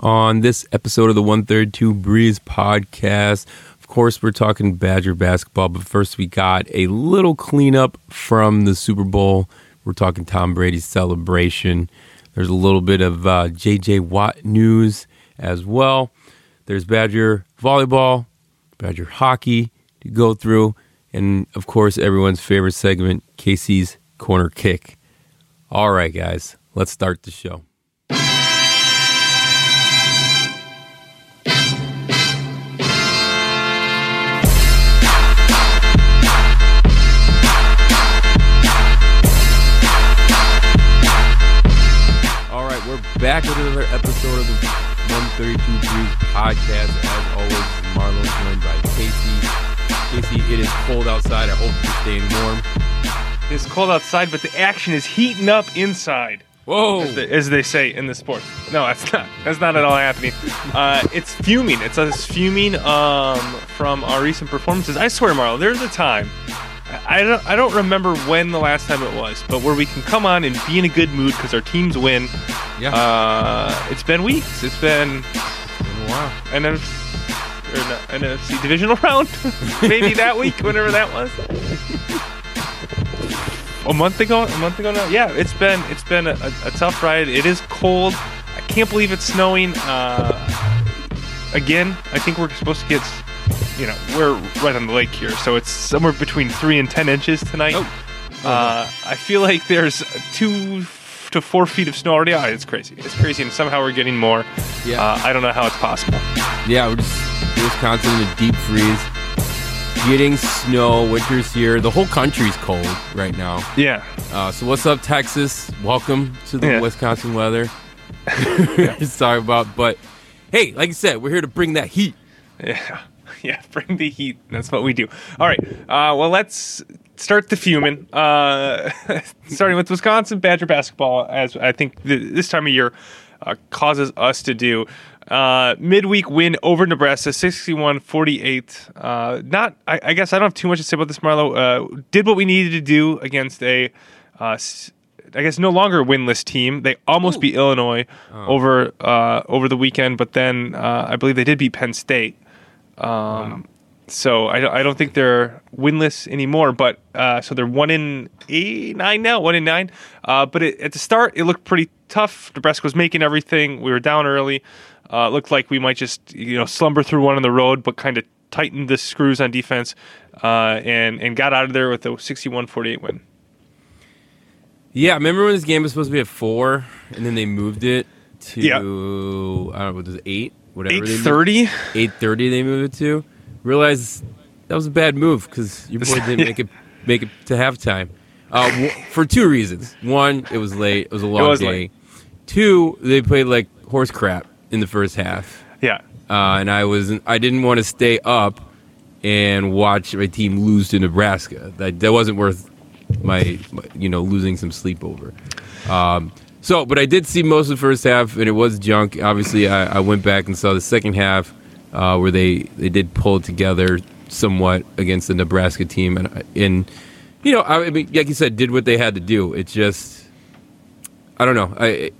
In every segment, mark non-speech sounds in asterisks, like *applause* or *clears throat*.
on this episode of the 132 Breeze podcast. Of course, we're talking Badger basketball, but first we got a little cleanup from the Super Bowl. We're talking Tom Brady's celebration. There's a little bit of uh, JJ Watt news as well. There's Badger volleyball, Badger hockey to go through, and of course, everyone's favorite segment, Casey's Corner Kick. All right, guys, let's start the show. Back with another episode of the 132 Breeze podcast. As always, Marlon joined by Casey. Casey, it is cold outside. I hope you're staying warm. It's cold outside, but the action is heating up inside, Whoa! as they, as they say in the sport. No, that's not. That's not at all happening. Uh, it's fuming. It's us fuming um, from our recent performances. I swear, Marlo, there's a time. I don't. I don't remember when the last time it was, but where we can come on and be in a good mood because our teams win. Yeah. Uh, it's been weeks. It's been wow. NFC, or no, NFC divisional *laughs* round, maybe that week, whenever that was. A month ago, a month ago now. Yeah, it's been it's been a, a, a tough ride. It is cold. I can't believe it's snowing. Uh, again, I think we're supposed to get, you know, we're right on the lake here, so it's somewhere between three and ten inches tonight. Oh. Uh, I feel like there's two to four feet of snow already. Ah, it's crazy. It's crazy, and somehow we're getting more. Yeah. Uh, I don't know how it's possible. Yeah, we're just Wisconsin in a deep freeze. Getting snow. Winter's here. The whole country's cold right now. Yeah. Uh, so what's up, Texas? Welcome to the Yeah. Wisconsin weather. *laughs* Talking *laughs* about, but hey, like I said, we're here to bring that heat. Yeah. *laughs* Yeah. Bring the heat. That's what we do. All right. Uh, well, let's start the fuming. Uh, *laughs* starting with Wisconsin Badger basketball, as I think th- this time of year uh, causes us to do. Uh, midweek win over Nebraska, 61 48. Uh, not, I, I guess I don't have too much to say about this, Marlo. Uh, did what we needed to do against a, uh, I guess, no longer winless team. They almost beat Illinois over uh, over the weekend, but then uh, I believe they did beat Penn State. Um, So I, don't- I don't think they're winless anymore, but uh, so they're one in eight, nine now, one in nine. Uh, but it, at the start, it looked pretty tough. Nebraska was making everything. We were down early. Uh, it looked like we might just you know slumber through one on the road, but kind of tightened the screws on defense uh, and and got out of there with a 61-48 win. Yeah, remember when this game was supposed to be at four, and then they moved it to Yeah. I don't know what was it, eight, whatever. Eight they moved- thirty. 8:30 they moved it to. Realize that was a bad move because your boy didn't *laughs* make it make it to halftime. Uh, w- for two reasons. One, it was late. It was a long was day. late. Two, they played like horse crap in the first half, Yeah. uh, and I was I didn't want to stay up and watch my team lose to Nebraska. That that wasn't worth my, my you know losing some sleep over. Um, so, but I did see most of the first half, and it was junk. Obviously, I, I went back and saw the second half, uh, where they, they did pull it together somewhat against the Nebraska team, and I- and you know, I mean, like you said, did what they had to do. It just, I don't know. I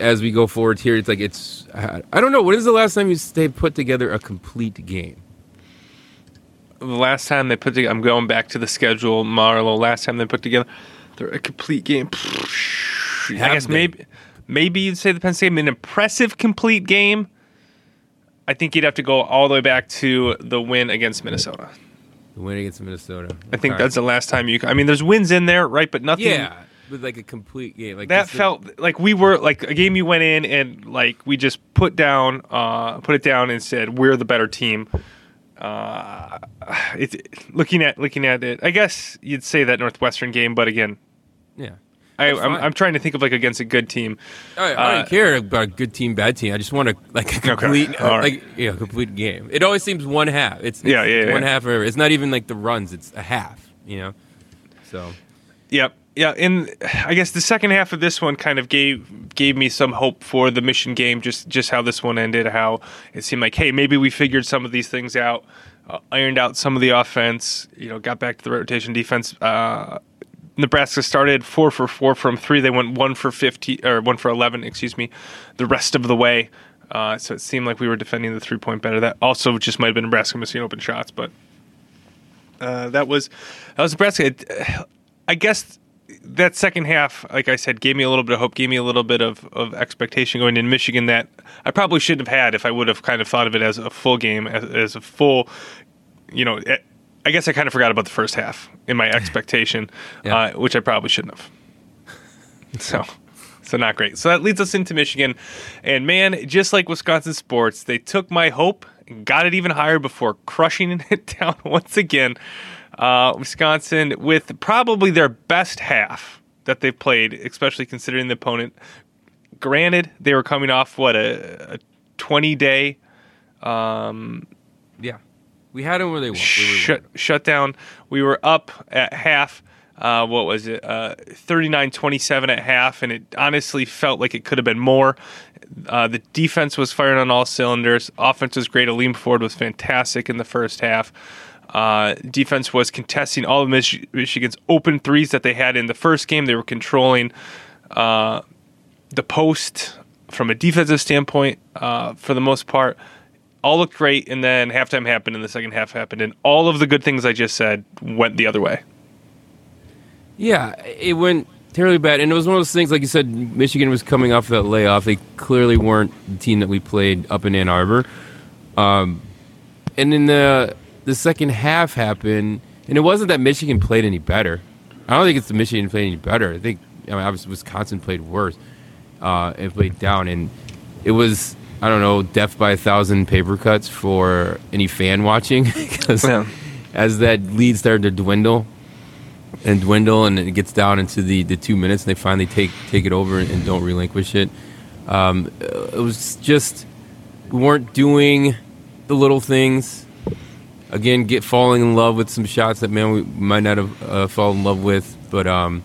as we go forward here, it's like it's I I don't know. When is the last time you they put together a complete game? the last time they put together, I'm going back to the schedule, Marlo. Last time they put together, a complete game. I guess they? maybe maybe you'd say the Penn State an impressive complete game. I think you'd have to go all the way back to the win against Minnesota. The win against Minnesota. I think Okay. that's the last time you. I mean, there's wins in there, right? But nothing. yeah, with like a complete game. Like That felt like we were like a game you went in and like we just put down, uh, put it down and said we're the better team. Uh, it's looking at looking at it. I guess you'd say that Northwestern game, but again, yeah. I. I'm trying to think of like against a good team. I, I Uh, don't care about a good team, bad team. I just want to like a complete, All right. like you know, complete game. It always seems one half. It's, it's Yeah, yeah, one yeah. half. Or, it's not even like the runs. It's a half. You know, so Yep. Yeah, and I guess the second half of this one kind of gave gave me some hope for the mission game. Just just how this one ended, how it seemed like, hey, maybe we figured some of these things out, uh, ironed out some of the offense. You know, got back to the rotation defense. Uh, Nebraska started four for four from three. They went one for fifteen or one for eleven, excuse me, the rest of the way. Uh, so it seemed like we were defending the three point better. That also just might have been Nebraska missing open shots, but uh, that was that was Nebraska. I guess that second half, like I said, gave me a little bit of hope, gave me a little bit of, of expectation going in Michigan that I probably shouldn't have had if I would have kind of thought of it as a full game, as, as a full, you know. I guess I kind of forgot about the first half in my *laughs* expectation, Yeah. uh, which I probably shouldn't have. *laughs* So, so not great. So that leads us into Michigan, and man, just like Wisconsin sports, they took my hope and got it even higher before crushing *laughs* it down once again. Uh, Wisconsin with probably their best half that they've played, especially considering the opponent. Granted, they were coming off what a, a twenty day Yeah, we had them where they were. Shut shut down. We were up at half. Uh, what was it? Uh, 39-27 at half, and it honestly felt like it could have been more. Uh, the defense was firing on all cylinders. Offense was great. Aleem Ford was fantastic in the first half. Uh, defense was contesting all of Mich- Michigan's open threes that they had in the first game. They were controlling uh, the post from a defensive standpoint uh, for the most part. All looked great, and then halftime happened, and the second half happened, and all of the good things I just said went the other way. Yeah, it went terribly bad, and it was one of those things. Like you said, Michigan was coming off that layoff. They clearly weren't the team that we played up in Ann Arbor. Um, and then the the second half happened, and it wasn't that Michigan played any better. I don't think it's the Michigan played any better. I think I mean obviously Wisconsin played worse uh, and played down, and it was I don't know death by a thousand paper cuts for any fan watching *laughs* because Yeah. as that lead started to dwindle and dwindle, and it gets down into the, the two minutes, and they finally take take it over and don't relinquish it. Um, it was just we weren't doing the little things. Again, get falling in love with some shots that man we might not have uh, fallen in love with, but um,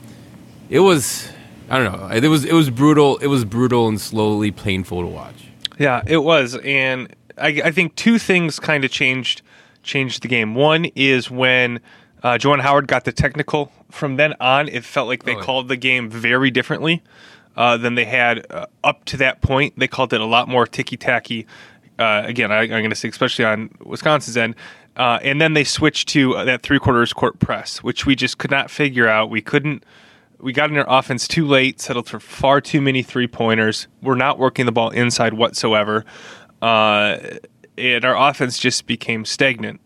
it was I don't know. It was it was brutal. It was brutal and slowly painful to watch. Yeah, it was, and I, I think two things kind of changed changed the game. One is when uh, Juwan Howard got the technical. From then on, it felt like they Oh, yeah. called the game very differently uh, than they had uh, up to that point. They called it a lot more ticky tacky. Uh, again, I, I'm going to say, especially on Wisconsin's end. Uh, and then they switched to uh, that three quarters court press, which we just could not figure out. We couldn't we got in their offense too late, settled for far too many three pointers. We're not working the ball inside whatsoever. Uh, and our offense just became stagnant.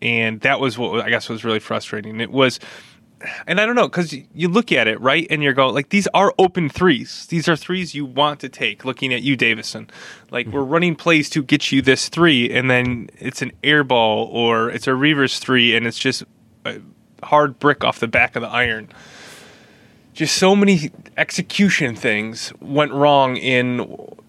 And that was what I guess was really frustrating. It was, and I don't know, because you look at it, right? And you're going, like, these are open threes. These are threes you want to take, looking at you, Davison. Like, we're running plays to get you this three, and then it's an air ball or it's a reverse three, and it's just a hard brick off the back of the iron just so many execution things went wrong in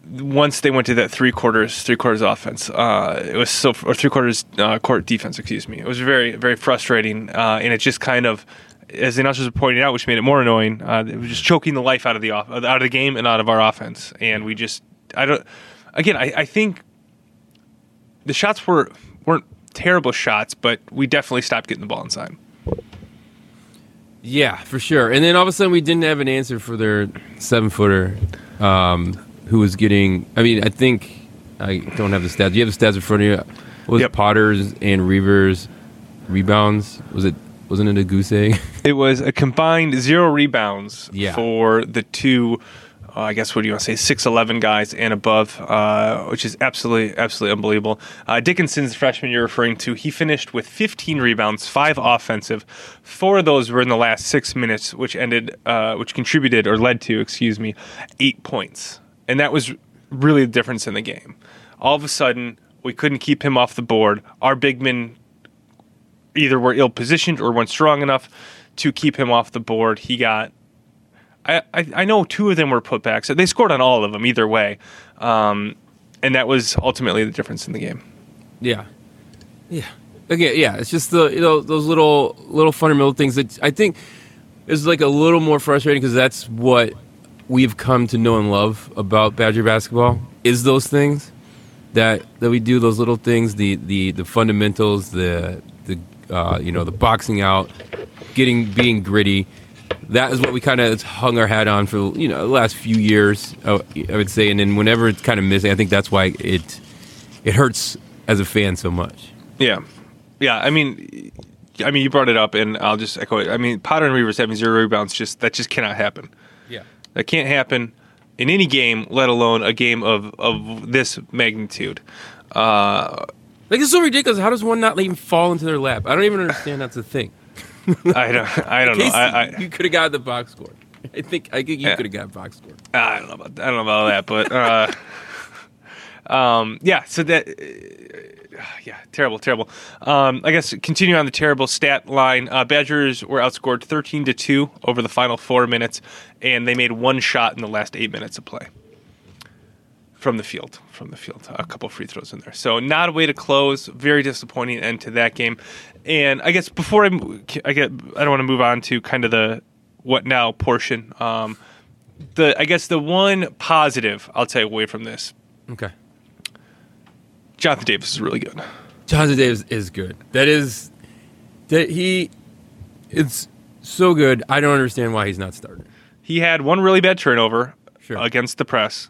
once they went to that three quarters three quarters offense. Uh, it was so or three quarters uh, court defense. Excuse me. It was very very frustrating, uh, and it just kind of. As the announcers were pointing out, which made it more annoying, uh, it was just choking the life out of the off- out of the game and out of our offense. And we just, I don't. Again, I, I think the shots were weren't terrible shots, but we definitely stopped getting the ball inside. Yeah, for sure. And then all of a sudden, we didn't have an answer for their seven footer, um, who was getting. I mean, I think I don't have the stats. Do you have the stats in front of you? What Was Yep. Potter's and Reuvers rebounds? Was it? Wasn't it a goose egg? *laughs* It was a combined zero rebounds Yeah. for the two. Uh, I guess what do you want to say? Six eleven guys and above, uh, which is absolutely absolutely unbelievable. Uh, Dickinson's freshman you're referring to. He finished with 15 rebounds, five offensive. Four of those were in the last six minutes, which ended, uh, which contributed or led to, excuse me, eight points, and that was really the difference in the game. All of a sudden, we couldn't keep him off the board. Our big men either were ill positioned or weren't strong enough to keep him off the board. He got. I, I, know two of them were putbacks. They scored on all of them either way, um, and that was ultimately the difference in the game. yeah, yeah. Again, yeah. It's just the you know those little little fundamental things that I think is like a little more frustrating because that's what we've come to know and love about Badger basketball is those things that that we do those little things the the the fundamentals the the uh, you know the boxing out getting being gritty that is what we kind of hung our hat on for you know the last few years. I would say, and then whenever it's kind of missing, I think that's why it it hurts as a fan so much. Yeah, yeah. I mean, I mean, you brought it up, and I'll just echo it. I mean, Potter and Reuvers having zero rebounds just that just cannot happen. Yeah. That can't happen in any game, let alone a game of of this magnitude. Uh, Like it's so ridiculous. How does one not even fall into their lap? I don't even understand that's a thing. *laughs* I don't, I don't know. I, I, you could have got the box score. I think I think you Yeah. could have got box score. I don't know about That. I don't know about that, but uh, *laughs* um, yeah. So that uh, yeah, terrible, terrible. Um, I guess continue on the terrible stat line. Uh, Badgers were outscored thirteen to two over the final four minutes, and they made one shot in the last eight minutes of play from the field. From the field, a couple free throws in there. So not a way to close. Very disappointing end to that game. And I guess before I, I get, I don't want to move on to kind of the what now portion. Um, the I guess the one positive I'll take away from this, Okay. Jonathan Davis is really good. Jonathan Davis is good. That is that he it's so good. I don't understand why he's not starting. He had one really bad turnover Sure. against the press.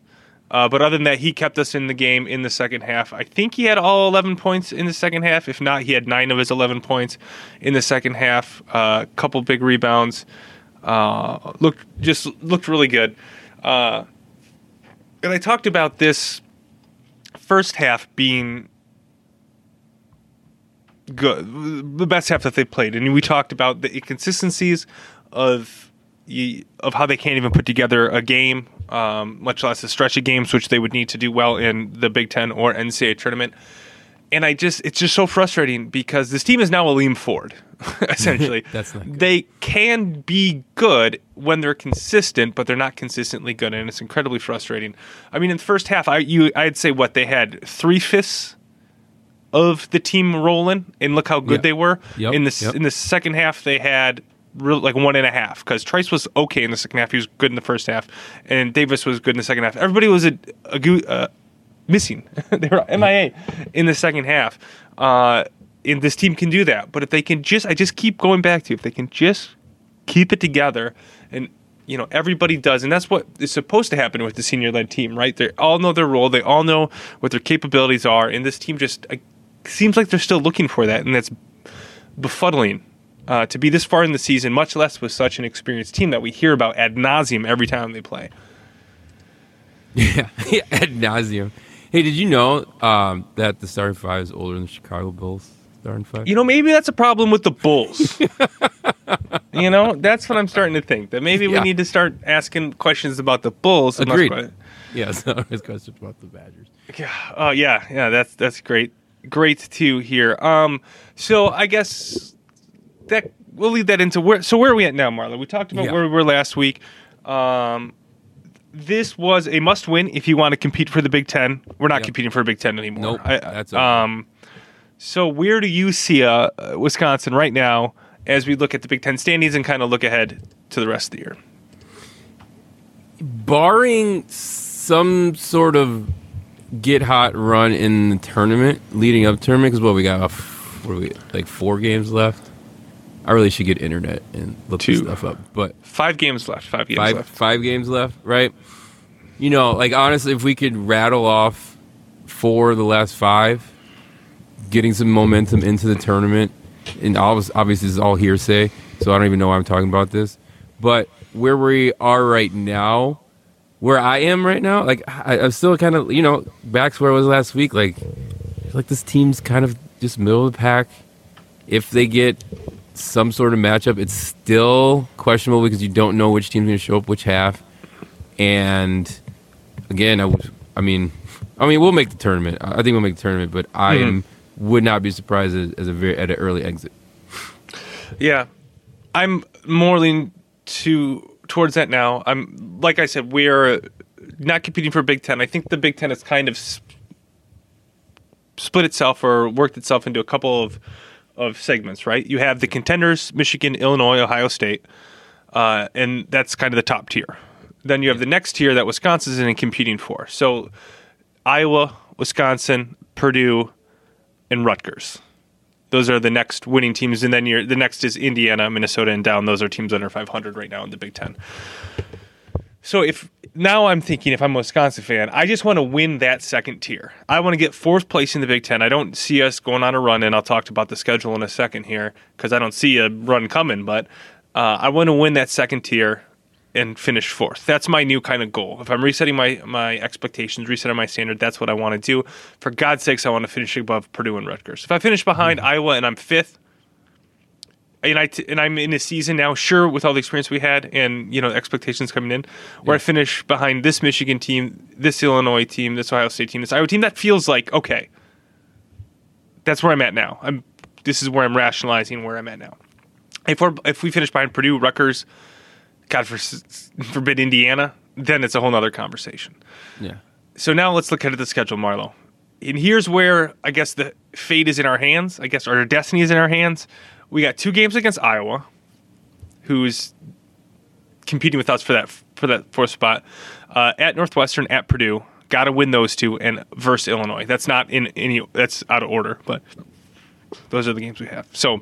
Uh, but other than that, he kept us in the game in the second half. I think he had all 11 points in the second half. If not, he had nine of his 11 points in the second half. A uh, couple big rebounds. Uh, looked just looked really good. Uh, and I talked about this first half being good, the best half that they played, and we talked about the inconsistencies of of how they can't even put together a game, um, much less a stretch of games, which they would need to do well in the Big Ten or NCAA tournament. And I just, it's just so frustrating because this team is now a lean forward, *laughs* essentially. *laughs* That's not good. They can be good when they're consistent, but they're not consistently good, and it's incredibly frustrating. I mean, in the first half, I you I'd say what they had three fifths of the team rolling, and look how good Yep. they were. Yep, In the yep. in the second half, they had real, like one and a half because Trice was okay in the second half. He was good in the first half, and Davis was good in the second half. Everybody was a, a uh, missing. *laughs* they were MIA in the second half. Uh, and this team can do that, but if they can just, I just keep going back to if they can just keep it together and you know everybody does and that's what is supposed to happen with the senior led team right they all know their role they all know what their capabilities are and this team just uh, seems like they're still looking for that and that's befuddling uh, to be this far in the season much less with such an experienced team that we hear about ad nauseum every time they play *laughs* Yeah, ad nauseum. Hey, did you know um, that the starting five is older than the Chicago Bulls starting five? you know maybe that's a problem with the bulls *laughs* you know that's what i'm starting to think that maybe we need to start asking questions about the bulls Agreed. que- *laughs* Yeah, so his question about the Badgers. Yeah. Oh, yeah. Yeah. That's that's great. Great to hear. Um. So I guess that we'll leave that into where. So where are we at now, Marla? We talked about Yeah. where we were last week. Um. This was a must-win if you want to compete for the Big Ten. We're not Yep. competing for a Big Ten anymore. Nope, I- that's over. um. So where do you see uh, Wisconsin right now as we look at the Big Ten standings and kind of look ahead to the rest of the year? barring some sort of get hot run in the tournament, leading up to tournament, because what we got, what are we like four games left. I really should get internet and look this Two. stuff up, but Five games left. Five games five left. five games left, right? You know, like honestly, if we could rattle off four of the last five, getting some momentum into the tournament, and obviously, obviously this is all hearsay, so I don't even know why I'm talking about this. But where we are right now, where I am right now, like I, I'm still kind of, you know, back to where I was last week. Like, like this team's kind of just middle of the pack. If they get some sort of matchup, it's still questionable because you don't know which team's going to show up which half. And again, I, I mean, I mean, we'll make the tournament. I think we'll make the tournament, but I mm-hmm. am would not be surprised as, as a very at an early exit. Yeah, I'm more leaning to towards that now. I'm like I said, we're not competing for Big Ten. I think the Big Ten has kind of s- split itself or worked itself into a couple of of segments. Right, you have the contenders: Michigan, Illinois, Ohio State, uh, and that's kind of the top tier. Then you have the next tier that Wisconsin's in and competing for. So Iowa, Wisconsin, Purdue, and Rutgers. those are the next winning teams, and then the next is Indiana, Minnesota, and down. Those are teams under 500 right now in the Big Ten. So if now I'm thinking if I'm a Wisconsin fan, I just want to win that second tier. I want to get fourth place in the Big Ten. I don't see us going on a run, and I'll talk about the schedule in a second here because I don't see a run coming. But uh, I want to win that second tier and finish fourth. That's my new kind of goal. If I'm resetting my my expectations, resetting my standard, that's what I want to do. For God's sakes, I want to finish above Purdue and Rutgers. If I finish behind mm-hmm. Iowa and I'm fifth, and I t- and I'm in a season now, sure, with all the experience we had and you know expectations coming in, where yeah. I finish behind this Michigan team, this Illinois team, this Ohio State team, this Iowa team, that feels like okay. That's where I'm at now. I'm. This is where I'm rationalizing where I'm at now. If we if we finish behind Purdue, Rutgers, God forbid Indiana, then it's a whole other conversation. Yeah. So now let's look at the schedule, Marlo. And here's where I guess the fate is in our hands. I guess our destiny is in our hands we got two games against Iowa, who's competing with us for that for that fourth spot. Uh, at Northwestern, at Purdue, got to win those two, and versus Illinois. That's not in any. That's out of order, but those are the games we have. So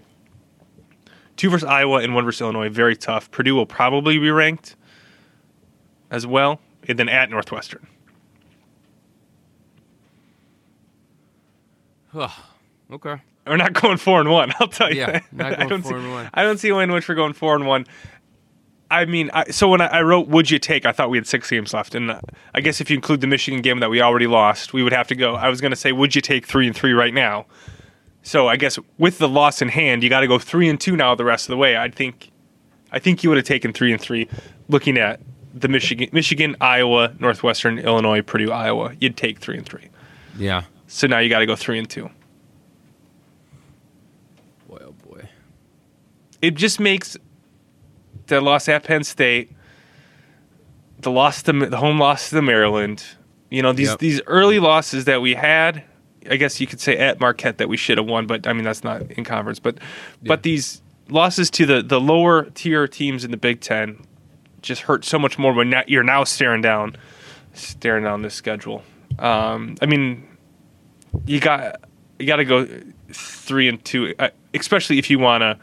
two versus Iowa and one versus Illinois, very tough. Purdue will probably be ranked as well, and then at Northwestern. okay. We're not going four and one. *laughs* I'll tell you. Yeah, that. not going I don't four see, and one. I don't see a win which we're going four and one. I mean, I, so when I, I, wrote "Would you take?" I thought we had six games left, and I guess if you include the Michigan game that we already lost, we would have to go. I was going to say, "Would you take three and three right now?" So I guess with the loss in hand, you got to go three and two now the rest of the way. I think, I think you would have taken three and three, looking at the Michigan, Michigan, Iowa, Northwestern, Illinois, Purdue, Iowa. You'd take three and three. Yeah. So now you got to go three and two. It just makes the loss at Penn State, the loss to the home loss to Maryland. You know these yep. these early losses that we had. I guess you could say at Marquette that we should have won, but I mean that's not in conference. But yeah. but these losses to the the lower tier teams in the Big Ten just hurt so much more when you're now staring down staring down this schedule. Um, I mean, you got you got to go three and two, uh, especially if you want to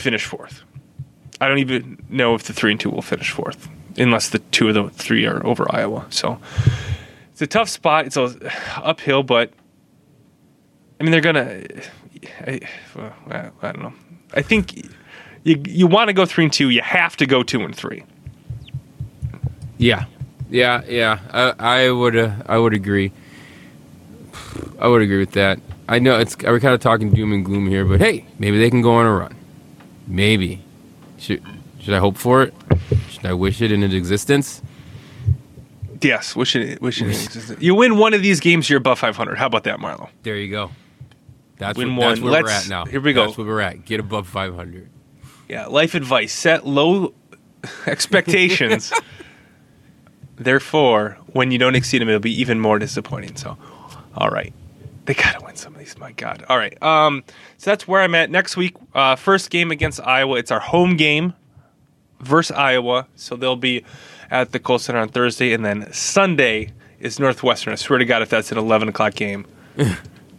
finish fourth. I don't even know if the three and two will finish fourth, unless the two of the three are over Iowa. So it's a tough spot. It's a *sighs* uphill, but I mean they're gonna. *sighs* I, I, I don't know. I think you you want to go three and two. You have to go two and three. Yeah, yeah, yeah. I, I would uh, I would agree. I would agree with that. I know it's we're kind of talking doom and gloom here, but hey, maybe they can go on a run. Maybe. Should should I hope for it? Should I wish it in existence? Yes, wish it wish it in existence. You win one of these games, you're above 500. How about that, Marlo? There you go. That's, win what, that's where Let's, we're at now. Here we go. That's where we're at. Get above 500. Yeah, life advice: set low *laughs* expectations. *laughs* Therefore, when you don't exceed them, it'll be even more disappointing. So, all right. They gotta win some of these. My God. All right. Um, so that's where I'm at next week. Uh, first game against Iowa. It's our home game versus Iowa. So they'll be at the Kohl Center on Thursday, and then Sunday is Northwestern. I swear to God, if that's an 11 o'clock game, *laughs* I'm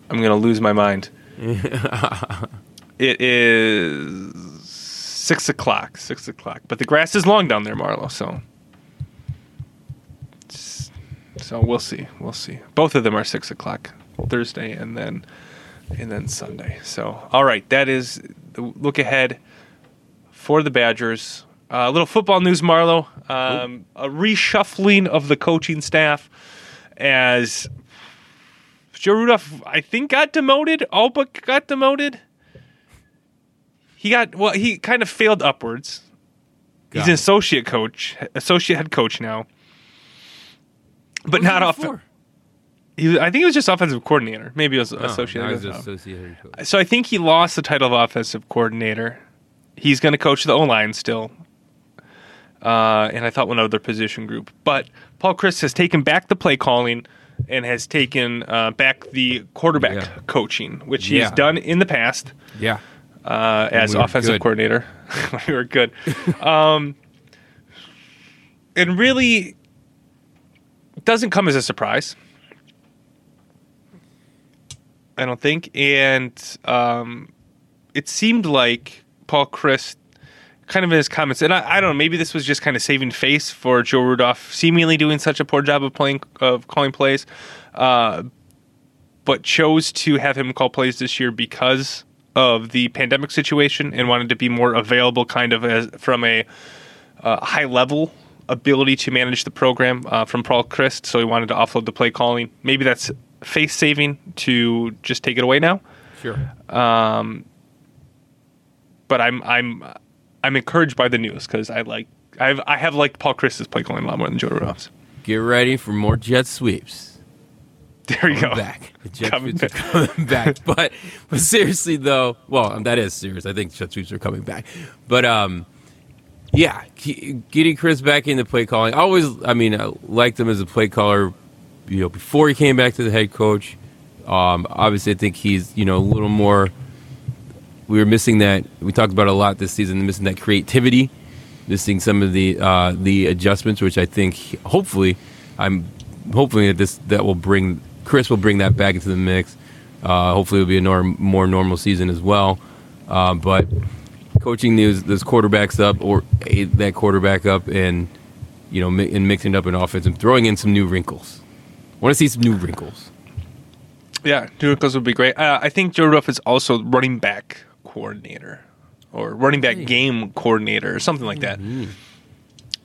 gonna lose my mind. *laughs* it is six o'clock. Six o'clock. But the grass is long down there, Marlo. So. So we'll see. We'll see. Both of them are six o'clock. Thursday and then and then Sunday. So, all right, that is the look ahead for the Badgers. Uh, a little football news, Marlo. Um, a reshuffling of the coaching staff as Joe Rudolph, I think, got demoted. All but got demoted. He got well. He kind of failed upwards. Got He's an associate coach, associate head coach now, but not off. He, I think he was just offensive coordinator. Maybe it was oh, associate. Was associate so I think he lost the title of offensive coordinator. He's going to coach the O line still, uh, and I thought one other position group. But Paul Chryst has taken back the play calling and has taken uh, back the quarterback yeah. coaching, which he's yeah. done in the past. Yeah, uh, as we offensive coordinator, *laughs* we were good. um, and really, doesn't come as a surprise I don't think. And um, it seemed like Paul Chryst, kind of in his comments, and I, I don't know, maybe this was just kind of saving face for Joe Rudolph, seemingly doing such a poor job of playing of calling plays, uh, but chose to have him call plays this year because of the pandemic situation and wanted to be more available, kind of as from a uh, high level ability to manage the program uh, from Paul Chryst. So he wanted to offload the play calling. Maybe that's face saving to just take it away now. Sure. Um, But I'm I'm I'm encouraged by the news because I like I've I have liked Paul Chryst's play calling a lot more than Joe Rudolph's. Get ready for more jet sweeps. There you go. Back. The jet Coming sweeps are coming back. *laughs* But but seriously though, well, that is serious. I think jet sweeps are coming back. But um, yeah, ke- getting Chryst back into play calling. I always, I mean, I liked him as a play caller. You know, before he came back to the head coach. Um, obviously, I think he's you know a little more. We were missing that. We talked about a lot this season. Missing that creativity, missing some of the uh, the adjustments, which I think hopefully, I'm hopefully that this that will bring Chryst will bring that back into the mix. Uh, hopefully, it'll be a norm, more normal season as well. Uh, but coaching those quarterbacks up or a, that quarterback up and you know and mixing up in offense and throwing in some new wrinkles. Want to see some new wrinkles. Yeah, new wrinkles would be great. Uh, I think Joe Ruff is also running back coordinator or running back Hey. game coordinator or something like that. Mm-hmm.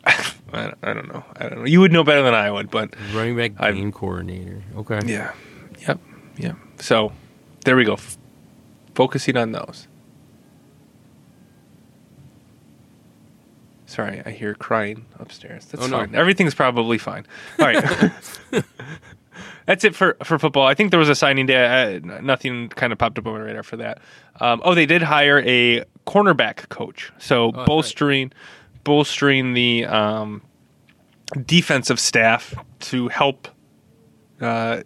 *laughs* I, don't- I don't know. I don't know. You would know better than I would, but Running back I've- game coordinator. Okay. yeah, yep, yep. So there we go. F- focusing on those. Sorry, I hear crying upstairs. That's Oh, no. fine. Everything's probably fine. All right. *laughs* That's it for, for football. I think there was a signing day. Uh, nothing kind of popped up on my radar for that. Um, oh, they did hire a cornerback coach, so right. bolstering bolstering the um, defensive staff to help uh,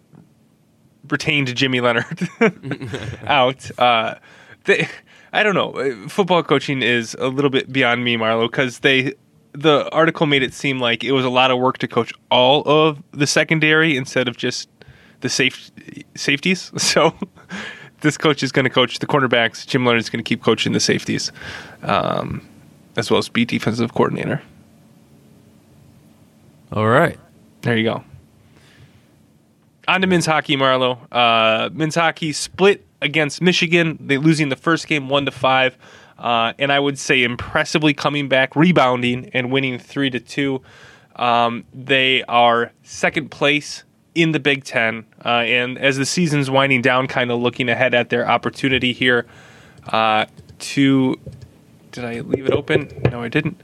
retained Jimmy Leonhard *laughs* out. Uh, they, I don't know. Uh, Football coaching is a little bit beyond me, Marlo, because they the article made it seem like it was a lot of work to coach all of the secondary instead of just the safe safeties. *laughs* So this coach is going to coach the cornerbacks. Jim Leonhard is going to keep coaching the safeties, um, as well as be defensive coordinator. All right. There you go. On to men's hockey, Marlo. Uh, men's hockey split against Michigan. They losing the first game one to five, uh, and I would say impressively coming back, rebounding, and winning three to two. Um, they are second place in the Big Ten, uh, and as the season's winding down, kind of looking ahead at their opportunity here uh, to. Did I leave it open? No, I didn't.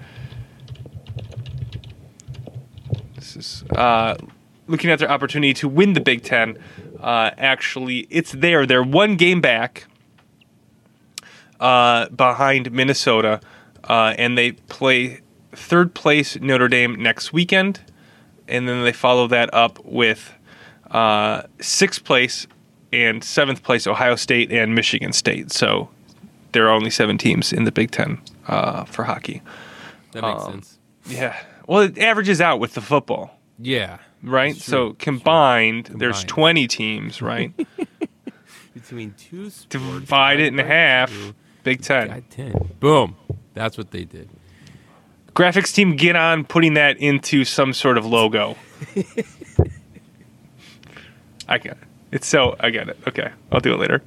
This is uh, looking at their opportunity to win the Big Ten. Uh, actually, it's there. They're one game back uh, behind Minnesota, uh, and they play third place Notre Dame next weekend, and then they follow that up with uh, sixth place and seventh place Ohio State and Michigan State. So there are only seven teams in the Big Ten uh, for hockey. That makes Um, sense. Yeah. Well, it averages out with the football Yeah. Right? So true. combined, there's 20 teams, right? *laughs* Between two sports, Divide it in half. two, Big Ten. got 10. Boom. That's what they did. Graphics team, get on putting that into some sort of logo. *laughs* I get it. It's so I get it. Okay, I'll do it later.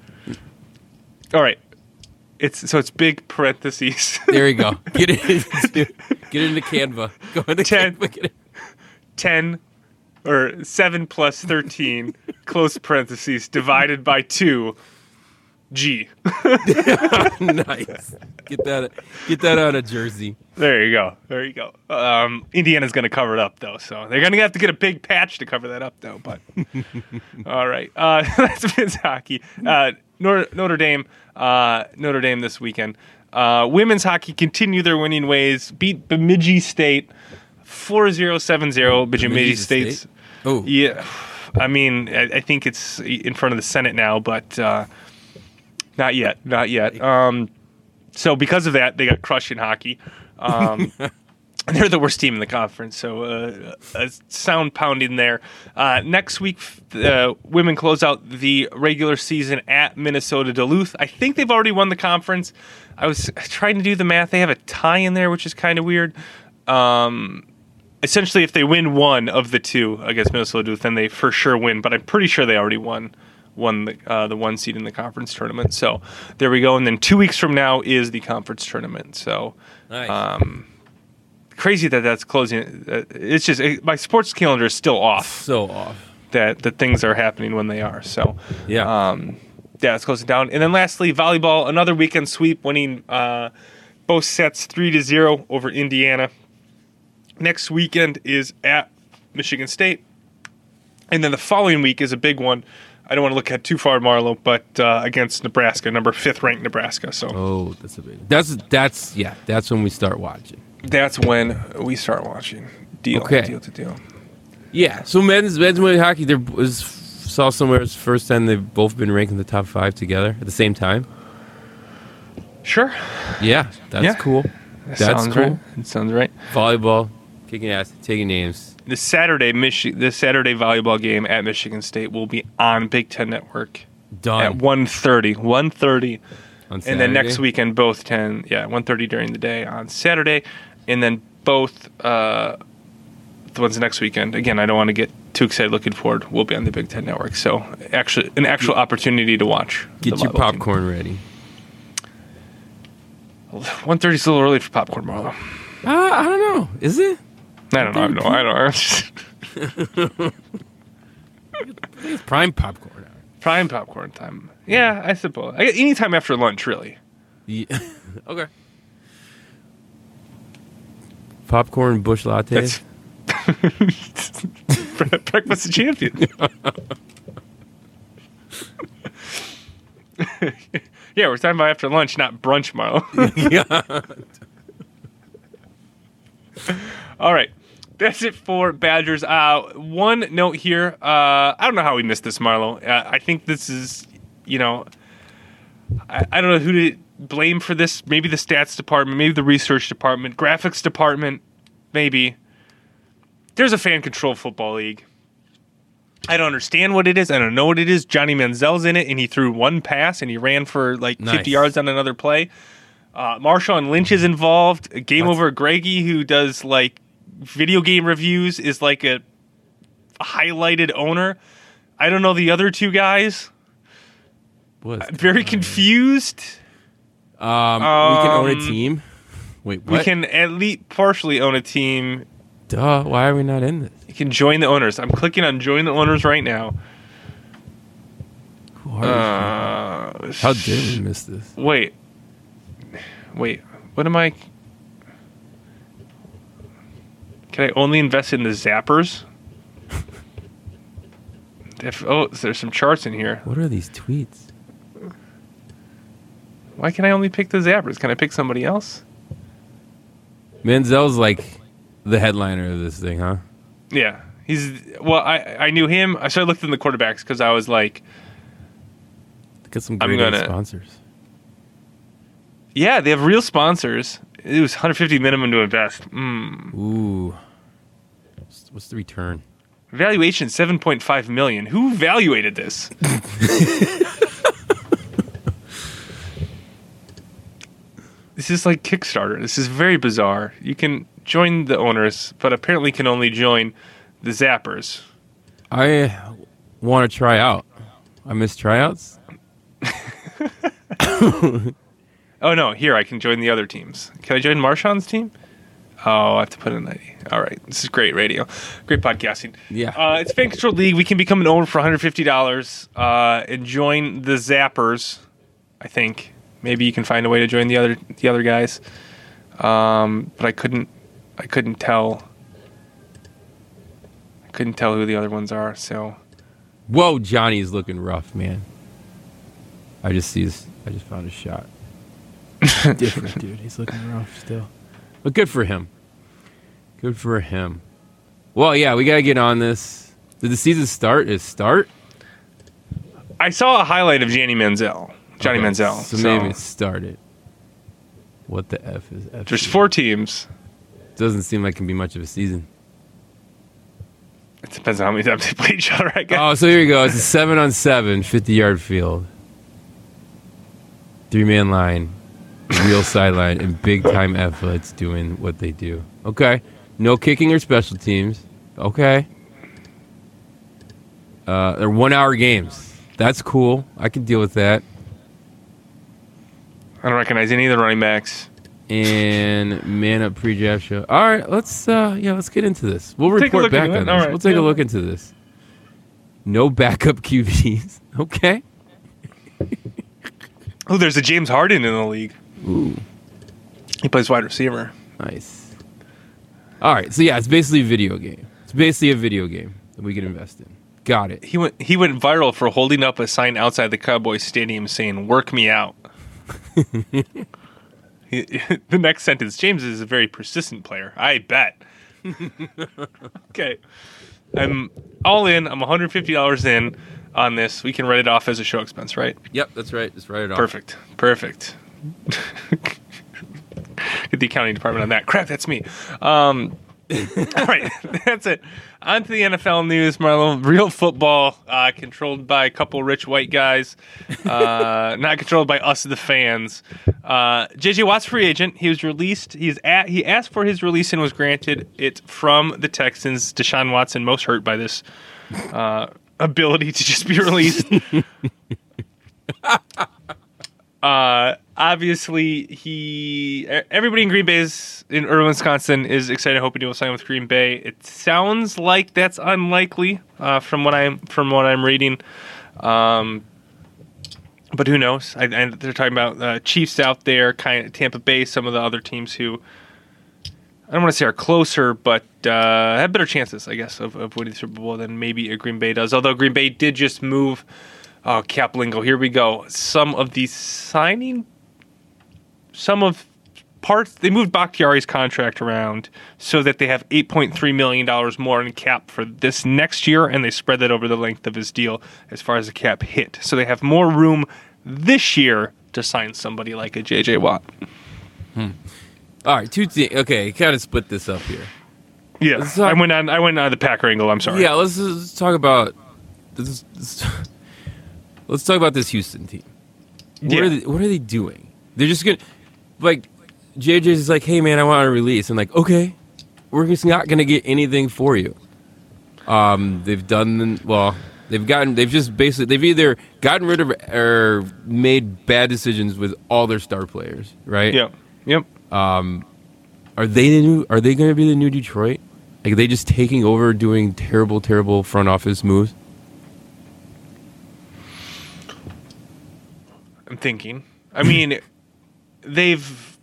All right. It's so it's big parentheses. *laughs* There you go. Get it into, get into Canva. Go into Ten. Canva. Get it. 10 or 7 plus 13 *laughs* close parentheses divided by 2 G. *laughs* nice. Get that get that on a jersey. There you go. There you go. Um, Indiana's going to cover it up, though. So they're going to have to get a big patch to cover that up, though. But *laughs* all right, uh, that's men's hockey. Uh, Notre, Notre Dame, uh, Notre Dame this weekend. Uh, women's hockey continue their winning ways. Beat Bemidji State 4-0-7-0. Bemidji Bemidji State's. State? Oh. Yeah, I mean, I, I think it's in front of the Senate now, but uh, not yet. Not yet. Um, so because of that, they got crushed in hockey. Um, *laughs* they're the worst team in the conference, so uh, a sound pounding there. Uh, next week, uh, women close out the regular season at Minnesota Duluth. I think they've already won the conference. I was trying to do the math. They have a tie in there, which is kind of weird. Um, essentially, if they win one of the two against Minnesota Duluth, then they for sure win. But I'm pretty sure they already won won the uh, the one seed in the conference tournament. So there we go. And then two weeks from now is the conference tournament. So. Nice. Um, crazy that that's closing. Uh, It's just it, my sports calendar is still off. so off. That that things are happening when they are. So Yeah. um, yeah, it's closing down. And then lastly, volleyball, another weekend sweep, winning uh, both sets three to zero over Indiana. Next weekend is at Michigan State, and then the following week is a big one. I don't want to look at too far, Marlo, but uh, against Nebraska, number fifth ranked Nebraska. So oh, that's a big. That's that's yeah. That's when we start watching. that's when we start watching. Deal, Okay. deal to deal. Yeah. So men's men's women's hockey. There was saw somewhere it's first time they've both been ranked in the top five together at the same time. Sure, Yeah, that's Yeah. cool. that That's sounds cool. right. It sounds right. Volleyball, kicking ass, taking names. The Saturday Michi- the Saturday volleyball game at Michigan State will be on Big Ten Network Done. at 1.30. 1.30. on And then next weekend, both 10, yeah, 1.30 during the day on Saturday. And then both, uh, the ones next weekend, again, I don't want to get too excited looking forward, we'll be on the Big Ten Network. So actually, an actual opportunity to watch. Get your popcorn ready. 1.30 is a little early for popcorn, Marlo. Uh, I don't know. Is it? I don't know. I don't know. *laughs* I don't know. It's prime popcorn. Prime popcorn time. Yeah, I suppose. I, anytime after lunch, really. Yeah. *laughs* okay. Popcorn bush lattes. *laughs* Breakfast of champions. yeah, we're talking about after lunch, not brunch, Marlo. yeah. All right. That's it for Badgers. Uh, one note here. Uh, I don't know how we missed this, Marlo. Uh, I think this is, you know, I, I don't know who to blame for this. Maybe the stats department, maybe the research department, graphics department, maybe. There's a fan control football league. I don't understand what it is. I don't know what it is. Johnny Manziel's in it, and he threw one pass and he ran for like Nice. 50 yards on another play. Uh, Marshawn Lynch is involved. Game That's- Over Greggy, who does like video game reviews, is like a highlighted owner. I don't know the other two guys. What's Very confused. Um, we can own a Um, team. Wait, what? We can at least partially own a team. Duh. Why are we not in this? You can join the owners. I'm clicking on join the owners right now. Who are we? Uh, How did we miss this? Wait. Wait. What am I? Can I only invest in the zappers? if, oh, there's some charts in here. What are these tweets? Why can I only pick the zappers? Can I pick somebody else? Manziel's like the headliner of this thing, huh? Yeah, he's well. I I knew him. I started looking at the quarterbacks because I was like, Get some great gonna- sponsors. yeah, they have real sponsors. It was 150 minimum to invest. Mm. Ooh. What's- the return? Valuation 7.5 million. Who evaluated this? *laughs* this is like Kickstarter. This is very bizarre. You can join the owners, but apparently can only join the zappers. I want to try out. I miss tryouts. *laughs* Oh no, here I can join the other teams. Can I join Marshawn's team? Oh, I have to put in an ID. All right, this is great radio, great podcasting. Yeah. uh, it's fan controlled league. We can become an owner for 150 dollars uh, and join the Zappers. I think maybe you can find a way to join the other the other guys, um, but I couldn't. I couldn't tell. I couldn't tell who the other ones are. So Whoa, Johnny's looking rough, man. I just see his. I just found his shot. *laughs* Different dude. He's looking rough still. But good for him. Good for him. Well, yeah, we gotta get on this. Did the season start? Is start? I saw a highlight of Johnny Manziel. Johnny Okay, Manziel. So, So, maybe it started. What the f is F? there's four teams. doesn't seem like it can be much of a season. It depends on how many times they play each other. I guess. Oh, so here you go. It's a seven on seven, 50 yard field. Three man line, real sideline, and big time athletes doing what they do. Okay. No kicking or special teams. Okay. Uh, they're one hour games. That's cool. I can deal with that. I don't recognize any of the running backs. And man up pre draft show. All right, let's uh yeah, let's get into this. We'll Take report back on this. All right, We'll take yeah. a look into this. No backup *laughs* QBs. Okay. Oh, there's a James Harden in the league. Ooh. He plays wide receiver. Nice. All right, so yeah, it's basically a video game. It's basically a video game that we can invest in. Got it. He went he went viral for holding up a sign outside the Cowboys stadium saying "Work me out." *laughs* He- *laughs* the next sentence: James is a very persistent player. I bet. *laughs* okay, I'm all in. I'm 150 dollars in on this. We can write it off as a show expense, right? Yep, that's right. Just write it off. Perfect. Perfect. Get the accounting department on that. Crap, that's me. Um, *laughs* all right, that's it. On to the NFL news, Marlo. Real football, uh, controlled by a couple rich white guys, uh, *laughs* not controlled by us, the fans. Uh, JJ Watt's free agent. He was released. He's at, he asked for his release and was granted it from the Texans. Deshaun Watson most hurt by this uh, *laughs* ability to just be released. Uh, obviously, he everybody in Green Bay is in urban Wisconsin is excited, hoping he will sign with Green Bay. It sounds like that's unlikely uh, from what I'm from what I'm reading. Um, but who knows? I, and they're talking about uh, Chiefs out there, kind of Tampa Bay, some of the other teams who I don't want to say are closer, but uh, have better chances, I guess, of, of winning the Super Bowl than maybe a Green Bay does. Although Green Bay did just move. Oh, cap lingo. Here we go. Some of the signing, some of parts, they moved Bakhtiari's contract around so that they have $8.3 million more in cap for this next year, and they spread that over the length of his deal as far as the cap hit. So they have more room this year to sign somebody like a J.J. Watt. Hmm. All right, two things. Okay, kind of split this up here. Yeah, talk- I went on. I went on the Packer angle. I'm sorry. Yeah, let's, let's talk about this. this- *laughs* let's talk about this Houston team. What, Yeah. are they, what are they doing? They're just gonna like JJ's is like, hey man, I want to release. I'm like, okay, we're just not gonna get anything for you. Um, they've done well. They've gotten. They've just basically. They've either gotten rid of or made bad decisions with all their star players. Right? Yep. Yep. Um, are they the new? Are they going to be the new Detroit? Like, are they just taking over, doing terrible, terrible front office moves? I'm thinking. I mean, *laughs* they've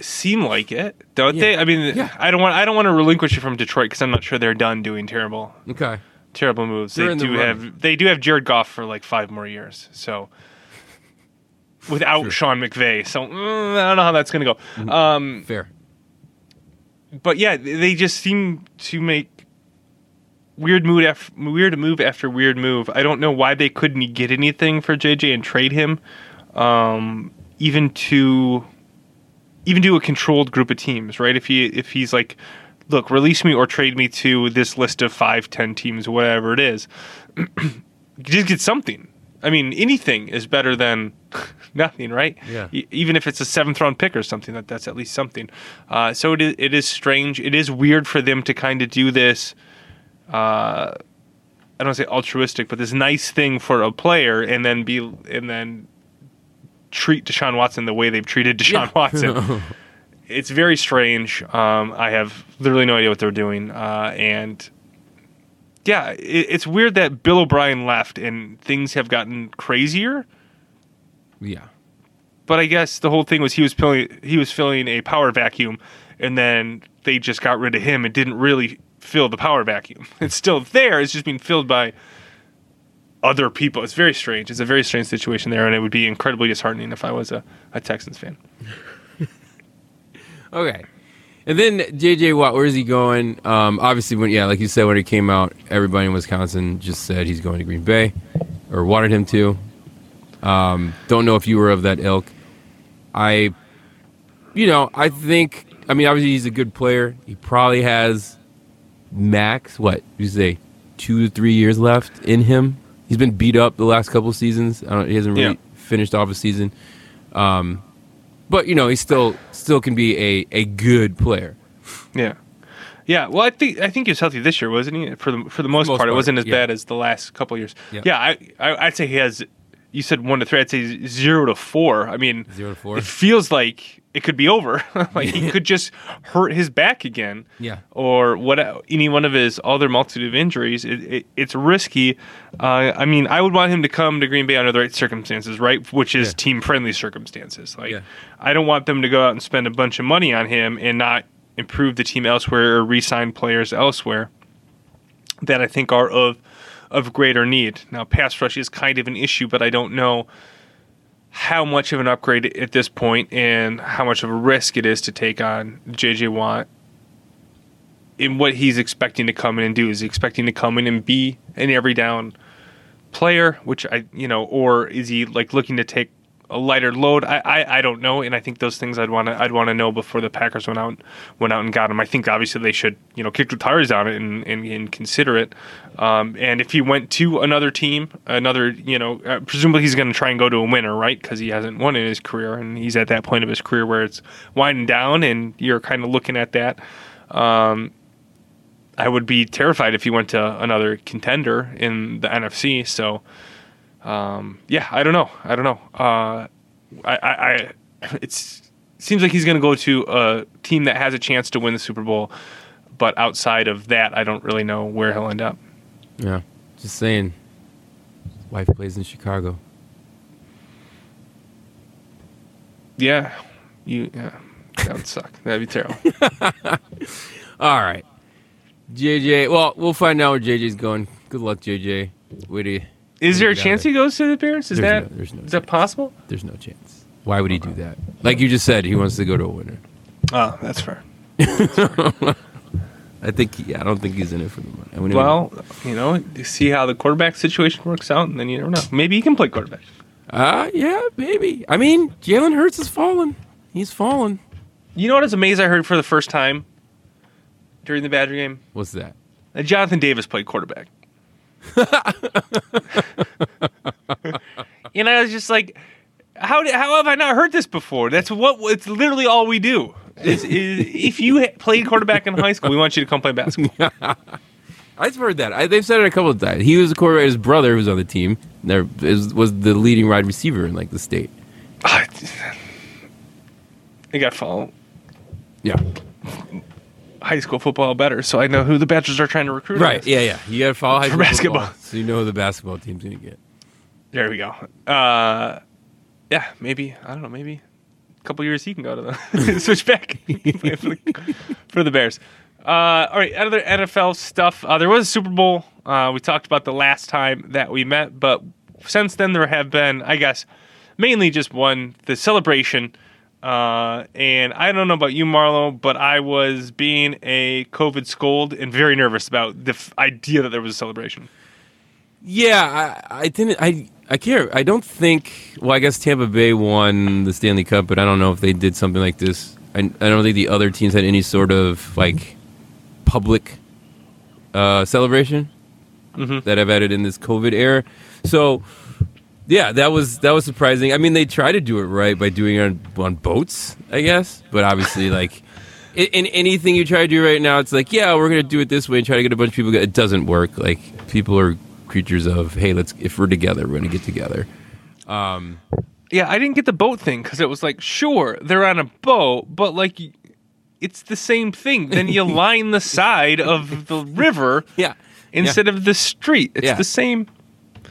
seem like it, don't Yeah. they? I mean, Yeah. I don't want. I don't want to relinquish it from Detroit because I'm not sure they're done doing terrible, Okay. terrible moves. They're they in the do have. They do have Jared Goff for like five more years. So. Without True. Sean McVay, so mm, I don't know how that's going to Mm-hmm. go. Um, Fair. but yeah, they just seem to make weird move after weird move after weird move. I don't know why they couldn't get anything for JJ and trade him, um, even to even to a controlled group of teams, right? If he if he's like, look, release me or trade me to this list of five, ten teams, whatever it is, *clears throat* just get something. I mean, anything is better than *laughs* nothing, right? Yeah. E- even if it's a seventh round pick or something, that that's at least something. Uh, so it is, it is strange. It is weird for them to kind of do this. Uh, I don't want to say altruistic, but this nice thing for a player, and then be and then treat Deshaun Watson the way they've treated Deshaun *laughs* Watson. it's very strange. Um, I have literally no idea what they're doing, uh, and yeah, it, it's weird that Bill O'Brien left and things have gotten crazier. Yeah. But I guess the whole thing was he was filling he was filling a power vacuum, and then they just got rid of him and didn't really fill the power vacuum. *laughs* It's still there. It's just being filled by other people. It's very strange. It's a very strange situation there, and it would be incredibly disheartening if I was a, a Texans fan. *laughs* Okay. And then JJ Watt, where is he going? Um, obviously, when yeah, like you said, when it came out, everybody in Wisconsin just said he's going to Green Bay, or wanted him to. Um, don't know if you were of that ilk. I, you know, I think I mean, obviously he's a good player. He probably has max what you say two to three years left in him. He's been beat up the last couple seasons. I don't, he hasn't really Yeah. finished off a season. Um, but you know, he still still can be a, a good player. Yeah. Yeah, well, I think I think he was healthy this year, wasn't he? For the for the most, most part, it wasn't as yeah. bad as the last couple years. Yeah. I, I I'd say he has. You said one to three. I'd say zero to four. I mean, Zero to four? It feels like it could be over. *laughs* like he could just hurt his back again. Yeah. Or what? Any one of his other multitude of injuries. It, it, it's risky. Uh, I mean, I would want him to come to Green Bay under the right circumstances, right? Which is Yeah. team friendly circumstances. Like, Yeah. I don't want them to go out and spend a bunch of money on him and not improve the team elsewhere or re-sign players elsewhere that I think are of of greater need. Now, pass rush is kind of an issue, but I don't know how much of an upgrade at this point and how much of a risk it is to take on JJ Watt in what he's expecting to come in and do. Is he expecting to come in and be an every down player, which I, you know, or is he like looking to take a lighter load? I, I, I don't know, and I think those things I'd want to I'd want to know before the Packers went out went out and got him. I think obviously they should you know kick the tires on it and and, and consider it. Um, and if he went to another team, another you know, uh, presumably he's going to try and go to a winner, right? Because he hasn't won in his career, and he's at that point of his career where it's winding down, and you're kind of looking at that. Um, I would be terrified if he went to another contender in the NFC. So, um, yeah, I don't know. I don't know. Uh, I, I, I it's seems like he's going to go to a team that has a chance to win the Super Bowl, but outside of that, I don't really know where he'll end up. Yeah, just saying. His wife plays in Chicago. Yeah, you. Yeah, that would suck. That'd be terrible. *laughs* All right, JJ. Well, we'll find out where JJ's going. Good luck, JJ. Do you? Is there a Got it. chance he goes to the Bears? Is There's that no- there's no is that possible? There's no chance. Why would he do that? Like you just said, he wants to go to a winner. Oh, that's fair. *laughs* I think. He, I don't think he's in it for the money. I mean, Well, you know, you see how the quarterback situation works out, and then you never know. Maybe he can play quarterback. uh, yeah, maybe. I mean, Jalen Hurts is falling. He's fallen. You know what is amazing? I heard for the first time during the Badger game What's that? that Jonathan Davis played quarterback. And I was just like, how did, how have I not heard this before? That's what it's literally all we do. Is, is if you played quarterback in high school, we want you to come play basketball. *laughs* I've heard that. I, they've said it a couple of times. He was a quarterback. His brother, who was on the team, there is, was the leading wide receiver in like the state. Ah, I got to follow Yeah. High school football better, so I know who the Badgers are trying to recruit. Right. Yeah. Yeah. You got to follow high For school basketball. football, so you know who the basketball team's gonna get. There we go. Uh, yeah, maybe I don't know. Maybe a couple years he can go to the *laughs* *laughs* switch back for, *laughs* the, for the Bears. Uh, all right, other NFL stuff. Uh, there was a Super Bowl. Uh, we talked about the last time that we met, but since then there have been, I guess, mainly just one the celebration. Uh, and I don't know about you, Marlo, but I was being a COVID scold and very nervous about the f- idea that there was a celebration. Yeah, I, I didn't. I I care. I don't think. Well, I guess Tampa Bay won the Stanley Cup, but I don't know if they did something like this. I, I don't think the other teams had any sort of like public uh, celebration Mhm. that I've added in this COVID era. So, yeah, that was that was surprising. I mean, they try to do it right by doing it on, on boats, I guess, but obviously, *laughs* like. In, in anything you try to do right now, it's like, yeah, we're gonna do it this way and try to get a bunch of people. It doesn't work. Like people are creatures of, hey, let's if we're together, we're gonna get together. Um, Yeah, I didn't get the boat thing because it was like, sure, they're on a boat, but like, it's the same thing. Then you *laughs* line the side of the river yeah, instead of the street. It's Yeah. the same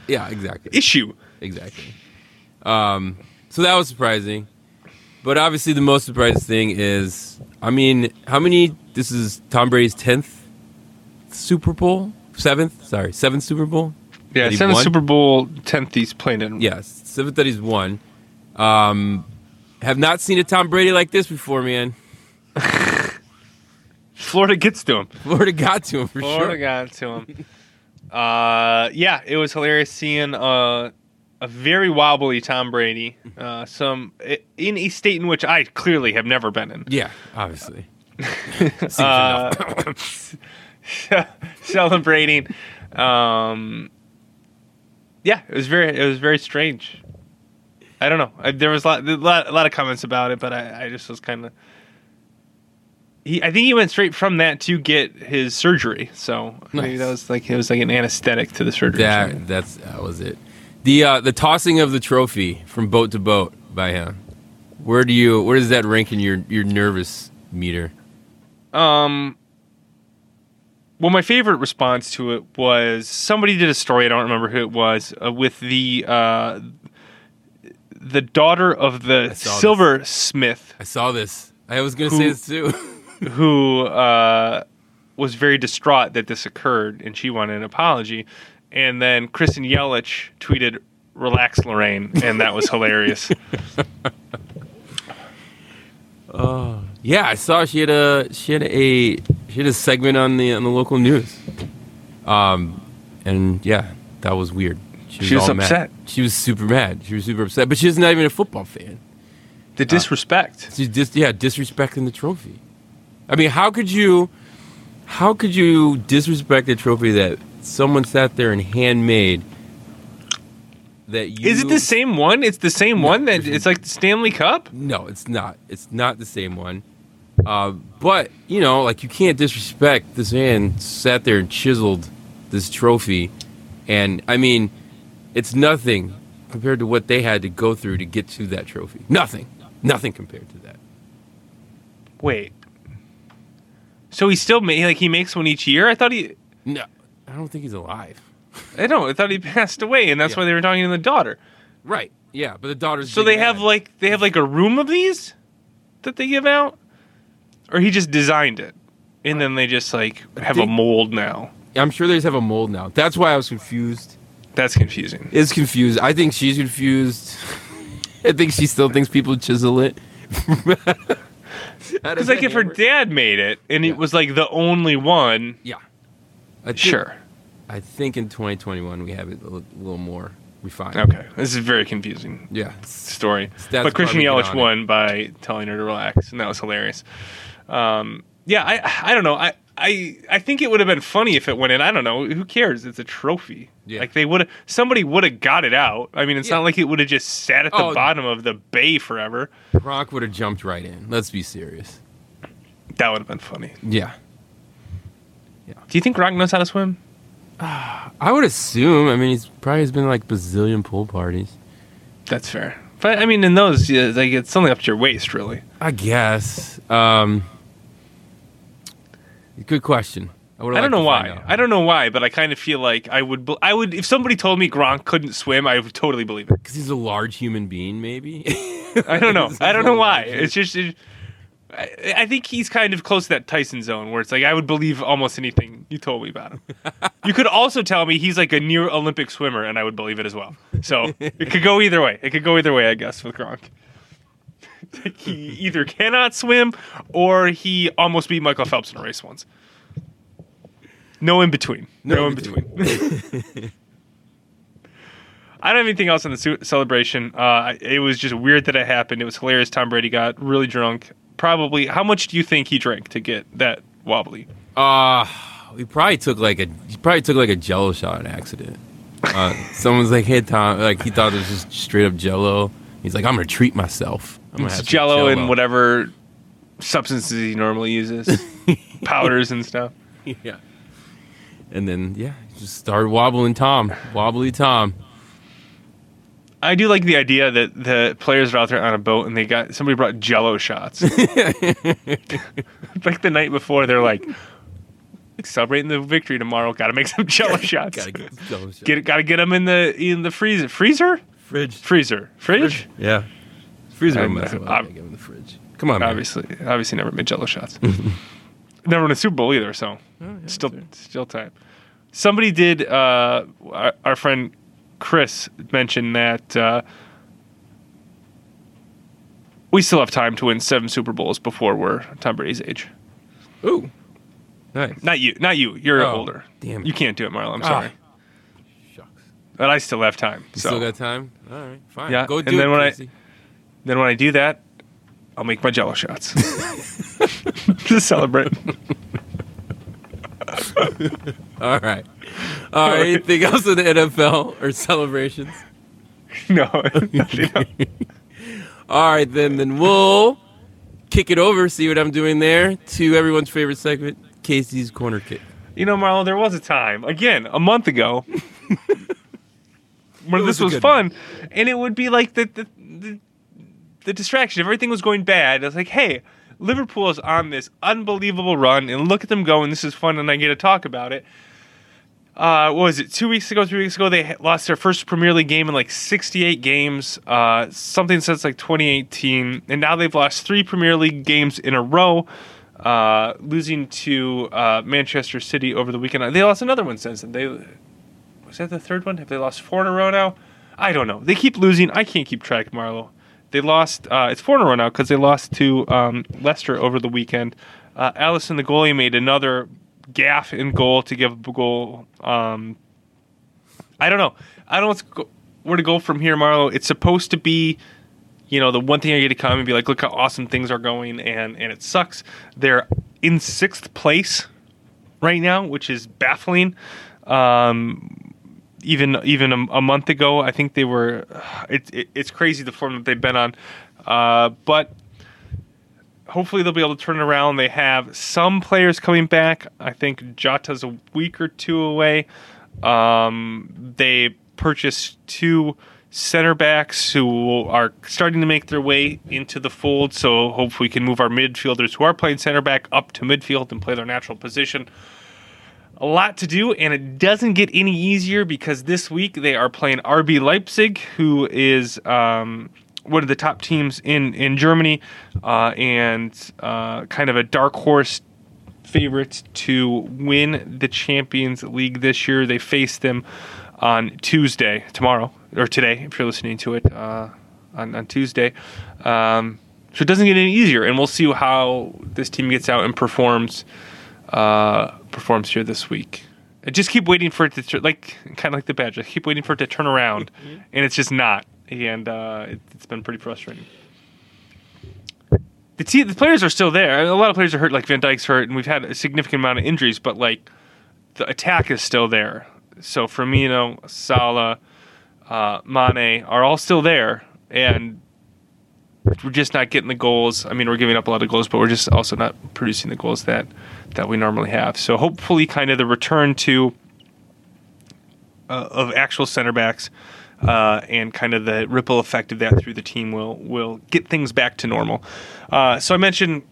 yeah, exactly, issue. Exactly. Um, so that was surprising, but obviously the most surprising thing is, I mean, how many? This is Tom Brady's tenth Super Bowl, seventh. Sorry, seventh Super Bowl. Yeah, seventh won? Super Bowl, tenth he's playing in. Yes, seventh that he's won. Um, have not seen a Tom Brady like this before, man. *laughs* Florida gets to him. Florida got to him for sure. Florida sure. got to him. uh, yeah, it was hilarious seeing uh, a very wobbly Tom Brady, uh, some in a state in which I clearly have never been in. Yeah, obviously. *laughs* Uh, *laughs* celebrating. Um, yeah, it was very it was very strange. I don't know. I, there was a lot, a lot, a lot of comments about it, but I, I just was kind of. He, I think he went straight from that to get his surgery. So maybe that was like it was like an anesthetic to the surgery. that that's that was it. The uh, the tossing of the trophy from boat to boat by him. Where do you where does that rank in your your nervous meter? Um. Well, my favorite response to it was somebody did a story. I don't remember who it was uh, with the uh, the daughter of the silversmith I saw this. I was gonna say this too. *laughs* who uh, was very distraught that this occurred, and she wanted an apology. And then Christian Yelich tweeted, "Relax, Lorraine," and that was hilarious. *laughs* yeah, I saw she had a she had a she had a segment on the on the local news. Um, and yeah, that was weird. She was all mad. upset. She was super mad. She was super upset, but she's not even a football fan. The disrespect. She's just yeah disrespecting the trophy. I mean, how could you, how could you disrespect a trophy that someone sat there and handmade? That you Is it the same one? It's the same one that it's like the Stanley Cup. No, it's not. It's not the same one. Uh, but you know, like you can't disrespect this man sat there and chiseled this trophy, and I mean, it's nothing compared to what they had to go through to get to that trophy. Nothing, nothing compared to that. Wait. So he still made like he makes one each year? I thought he No, I don't think he's alive. I don't. I thought he passed away, and that's Yeah. why they were talking to the daughter. Right. Yeah, but the daughter's So they have like they have like a room of these that they give out, or he just designed it, and then they just like have a think- mold now. I'm sure they just have a mold now. That's why I was confused. That's confusing. Is confused. I think she's confused. *laughs* I think she still thinks people chisel it. *laughs* Because like if her dad made it and Yeah. it was like the only one, yeah, I think, sure. I think in 2021 we have it a little more refined. Okay, this is a very confusing Yeah. story. But Christian Yelich won by telling her to relax, and that was hilarious. Um, yeah, I I don't know. I I I think it would have been funny if it went in. I don't know. Who cares? It's a trophy. Yeah. Like they would have. Somebody would have got it out. I mean, it's Yeah. not like it would have just sat at the Oh. bottom of the bay forever. Gronk would have jumped right in. Let's be serious. That would have been funny. Yeah. Do you think Gronk knows how to swim? *sighs* I would assume. I mean, he's probably has been like bazillion pool parties. That's fair. But I mean, in those, yeah, like it's only up to your waist, really. I guess. Um, good question. I, I don't know why. I don't know why, but I kind of feel like I would. bel- I would if somebody told me Gronk couldn't swim, I would totally believe it. *laughs* Because he's a large human being, maybe. I don't know. *laughs* I don't know why. It's just. It, I, I think he's kind of close to that Tyson zone where it's like I would believe almost anything you told me about him. *laughs* you could also tell me he's like a near Olympic swimmer, and I would believe it as well. So it could go either way. It could go either way, I guess, with Gronk. *laughs* he either cannot swim or he almost beat Michael Phelps in a race once. No in between. No, No in between. *laughs* I don't have anything else on the celebration. Uh, it was just weird that it happened. It was hilarious. Tom Brady got really drunk. Probably. How much do you think he drank to get that wobbly? Uh he probably took like a he probably took like a Jello shot in accident. Uh, someone's like, "Hey Tom," like he thought it was just straight up Jello. He's like, "I'm gonna treat myself. I'm It's have Jello and whatever substances he normally uses, *laughs* powders and stuff. yeah." And then yeah, just started wobbling Tom, wobbly Tom. I do like the idea that the players are out there on a boat and they got somebody brought Jello shots. *laughs* *laughs* like the night before, they're like celebrating the victory tomorrow. Got to make some Jello *laughs* shots. Gotta get Jello shot. Get. Got to get them in the in the freezer. Freezer. fridge. Freezer. Fridge. Yeah, freezer. I'm- don't mess. I'm- I get in the fridge. Come on, man. Obviously, obviously, never made Jello shots. never won a Super Bowl either. So Oh, still, still time. Somebody did. Uh, our, our friend Chris mentioned that uh, we still have time to win seven Super Bowls before we're Tom Brady's age. Ooh, nice. Not you. Not you. You're Oh, older. damn it. You can't do it, Marlo. I'm Ah. sorry. Shucks. but I still have time. You so still got time? All right, fine. Yeah, Go and do then it, when I- then when I do that, I'll make my Jello shots *laughs* *laughs* to celebrate. *laughs* *laughs* All right. All right. Anything else in the NFL or celebrations? *laughs* no. *laughs* All right, then then we'll kick it over. See what I'm doing there to everyone's favorite segment, Casey's corner kick. you know, Marlon, there was a time again a month ago where was this was fun, and it would be like the the, the the distraction. If everything was going bad, it's like, hey, Liverpool is on this unbelievable run, and look at them going. this is fun, and I get to talk about it. Uh, what was it? Two weeks ago, three weeks ago, they lost their first Premier League game in like 68 games, uh, something since like 2018, and now they've lost three Premier League games in a row, uh, losing to uh, Manchester City over the weekend. They lost another one since then. They was that the third one? Have they lost four in a row now? I don't know. They keep losing. I can't keep track, Marlo. They lost. Uh, it's four in a row now because they lost to um, Leicester over the weekend. Uh, Alisson, the goalie, made another gaffe in goal to give a goal. Um, I don't know. I don't know where to go from here, Marlo. It's supposed to be, you know, the one thing I get to come and be like, look how awesome things are going, and and it sucks. They're in sixth place right now, which is baffling. Um, even even a, a month ago, I think they were. *sighs* It's it, it's crazy the form that they've been on, uh, but hopefully they'll be able to turn it around. They have some players coming back. I think Jota's a week or two away. Um, they purchased two center backs who are starting to make their way into the fold. So hopefully we can move our midfielders who are playing center back up to midfield and play their natural position a lot to do, and it doesn't get any easier because this week they are playing RB Leipzig, who is um, one of the top teams in in Germany, uh, and uh, kind of a dark horse favorite to win the Champions League this year. They face them on Tuesday, tomorrow or today, if you're listening to it uh, on on Tuesday. Um, so it doesn't get any easier, and we'll see how this team gets out and performs uh, performs here this week. I just keep waiting for it to tur- like kind of like the badge. I keep waiting for it to turn around, and it's just not. And uh, it, it's been pretty frustrating. The te- the players are still there. A lot of players are hurt, like Van Dijk's hurt, and we've had a significant amount of injuries. But like the attack is still there. So Firmino, Salah, uh, Mane are all still there, and we're just not getting the goals. I mean, we're giving up a lot of goals, but we're just also not producing the goals that that we normally have. So hopefully, kind of the return to uh, of actual center backs uh, and kind of the ripple effect of that through the team will will get things back to normal. Uh, so I mentioned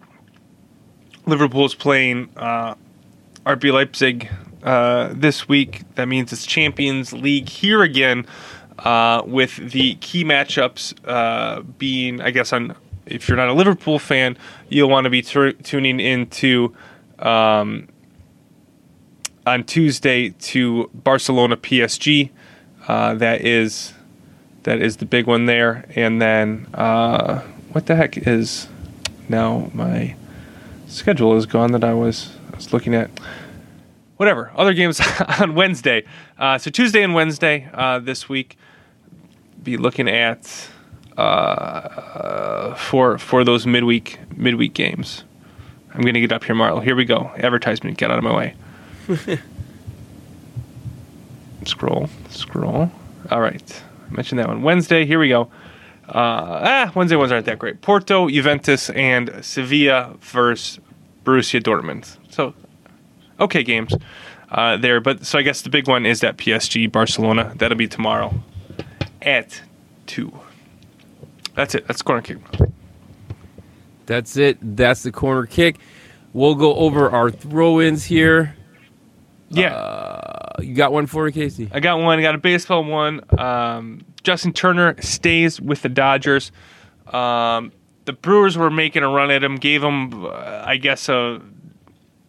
Liverpool's playing uh, RB Leipzig uh, this week. That means it's Champions League here again, uh, with the key matchups uh, being, I guess, on if you're not a Liverpool fan, you'll want to be tur tuning into um, on Tuesday to Barcelona PSG. Uh, that is that is the big one there, and then uh, what the heck is now my schedule is gone that I was I was looking at. Whatever other games *laughs* on Wednesday. Uh, so Tuesday and Wednesday uh, this week. Be looking at uh, for for those midweek midweek games. I'm gonna get up here, Marlo. Here we go. Advertisement. Get out of my way. *laughs* scroll, scroll. All right. I mentioned that one. Wednesday. Here we go. Uh, ah, Wednesday ones aren't that great. Porto, Juventus, and Sevilla versus Borussia Dortmund. So, okay games uh, there. But so I guess the big one is that PSG Barcelona. That'll be tomorrow at two. That's it. That's corner kick. That's it. That's the corner kick. We'll go over our throw-ins here. Yeah. Uh, you got one for me, Casey? I got one. I got a baseball one. Um, Justin Turner stays with the Dodgers. Um, the Brewers were making a run at him, gave him, uh, I guess, a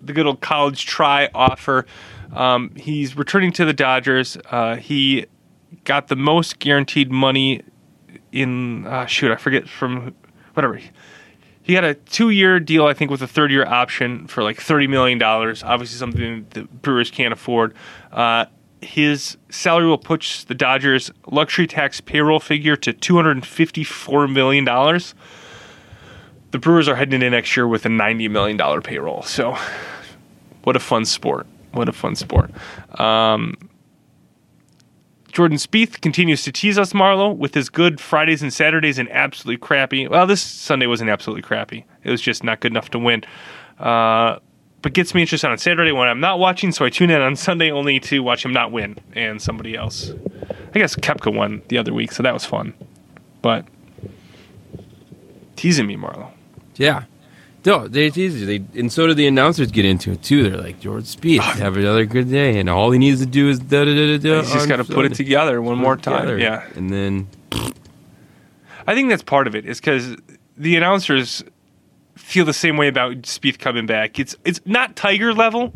the good old college try offer. Um, he's returning to the Dodgers. Uh, he got the most guaranteed money in uh, shoot, I forget from whatever. He had a two-year deal, I think, with a third-year option for like thirty million dollars. Obviously, something the Brewers can't afford. Uh, his salary will push the Dodgers luxury tax payroll figure to $254 million. The Brewers are heading into next year with a $90 million payroll. So, what a fun sport. What a fun sport. Um, Jordan Spieth continues to tease us, Marlo, with his good Fridays and Saturdays and absolutely crappy. Well, this Sunday wasn't absolutely crappy. It was just not good enough to win. Uh, but gets me interested on Saturday when I'm not watching, so I tune in on Sunday only to watch him not win and somebody else. I guess Koepka won the other week, so that was fun. But teasing me, Marlo. Yeah. No, they it's easy. They and so do the announcers get into it too. They're like George Speed, oh, have another good day, and all he needs to do is da da da da. da He's just got to put it together one more time. Together. Yeah, and then I think that's part of it. Is because the announcers feel the same way about Spieth coming back. It's it's not Tiger level,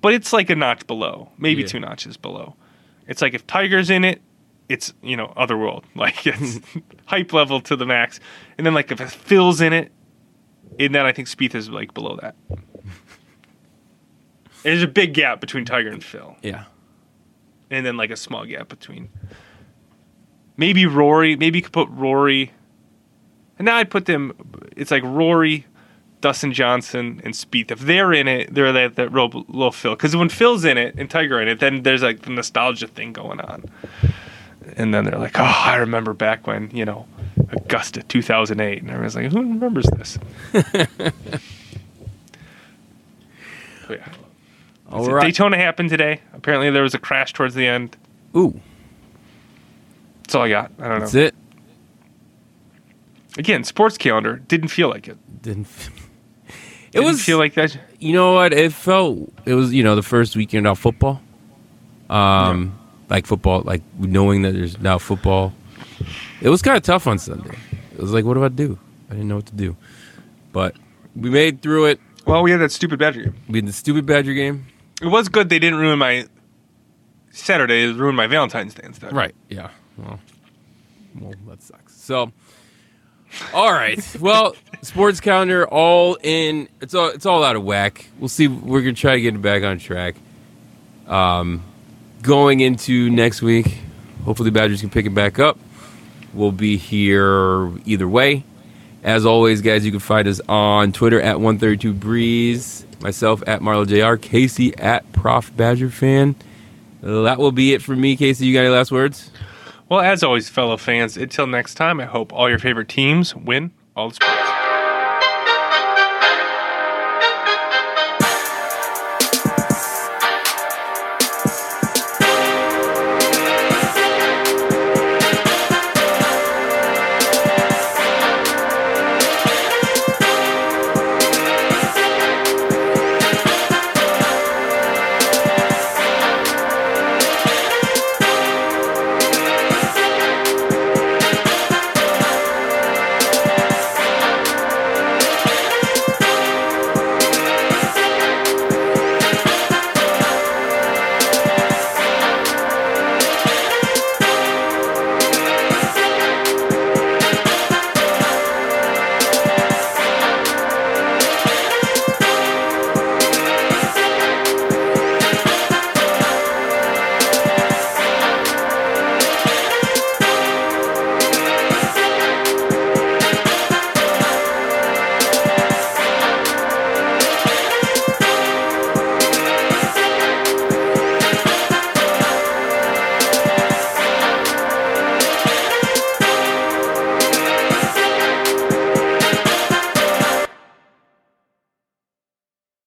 but it's like a notch below, maybe Yeah. two notches below. It's like if Tiger's in it, it's you know otherworld, *laughs* like it's *laughs* hype level to the max. And then like if Phil's in it, and then I think Spieth is like below that. There's a big gap between Tiger and Phil, yeah, and then like a small gap between. Maybe Rory. Maybe you could put Rory. And now I'd put them. It's like Rory, Dustin Johnson, and Spieth. If they're in it, they're that that real little Phil. Because when Phil's in it and Tiger in it, then there's like the nostalgia thing going on. And then they're like, "Oh, I remember back when you know Augusta 2008," and everyone's like, "Who remembers this?" *laughs* Yeah. all right. Daytona happened today. Apparently, there was a crash towards the end. Ooh, That's all I got. I don't that's know. That's it. Again, sports calendar didn't feel like it. Didn't. f- *laughs* It Didn't was feel like that. you know what it felt it was you know the first weekend of football um like football like knowing that there's now football it was kind of tough on sunday. It was like what do i do? I didn't know what to do. But we made through it. Well, we had that stupid Badger game. we had the stupid badger game. It was good they didn't ruin my Saturday. It ruined my Valentine's Day instead. right yeah. Well well that sucks. So all right. Well sports calendar all in. It's all it's all out of whack. We'll see we're gonna try to get it back on track. Um going into next week hopefully badgers can pick it back up we'll be here either way. As always guys you can find us on twitter at 132 breeze myself at MarloJR, casey at prof badger fan. That will be it for me. Casey you got any last words? Well, as always, fellow fans, until next time, I hope all your favorite teams win all the sports.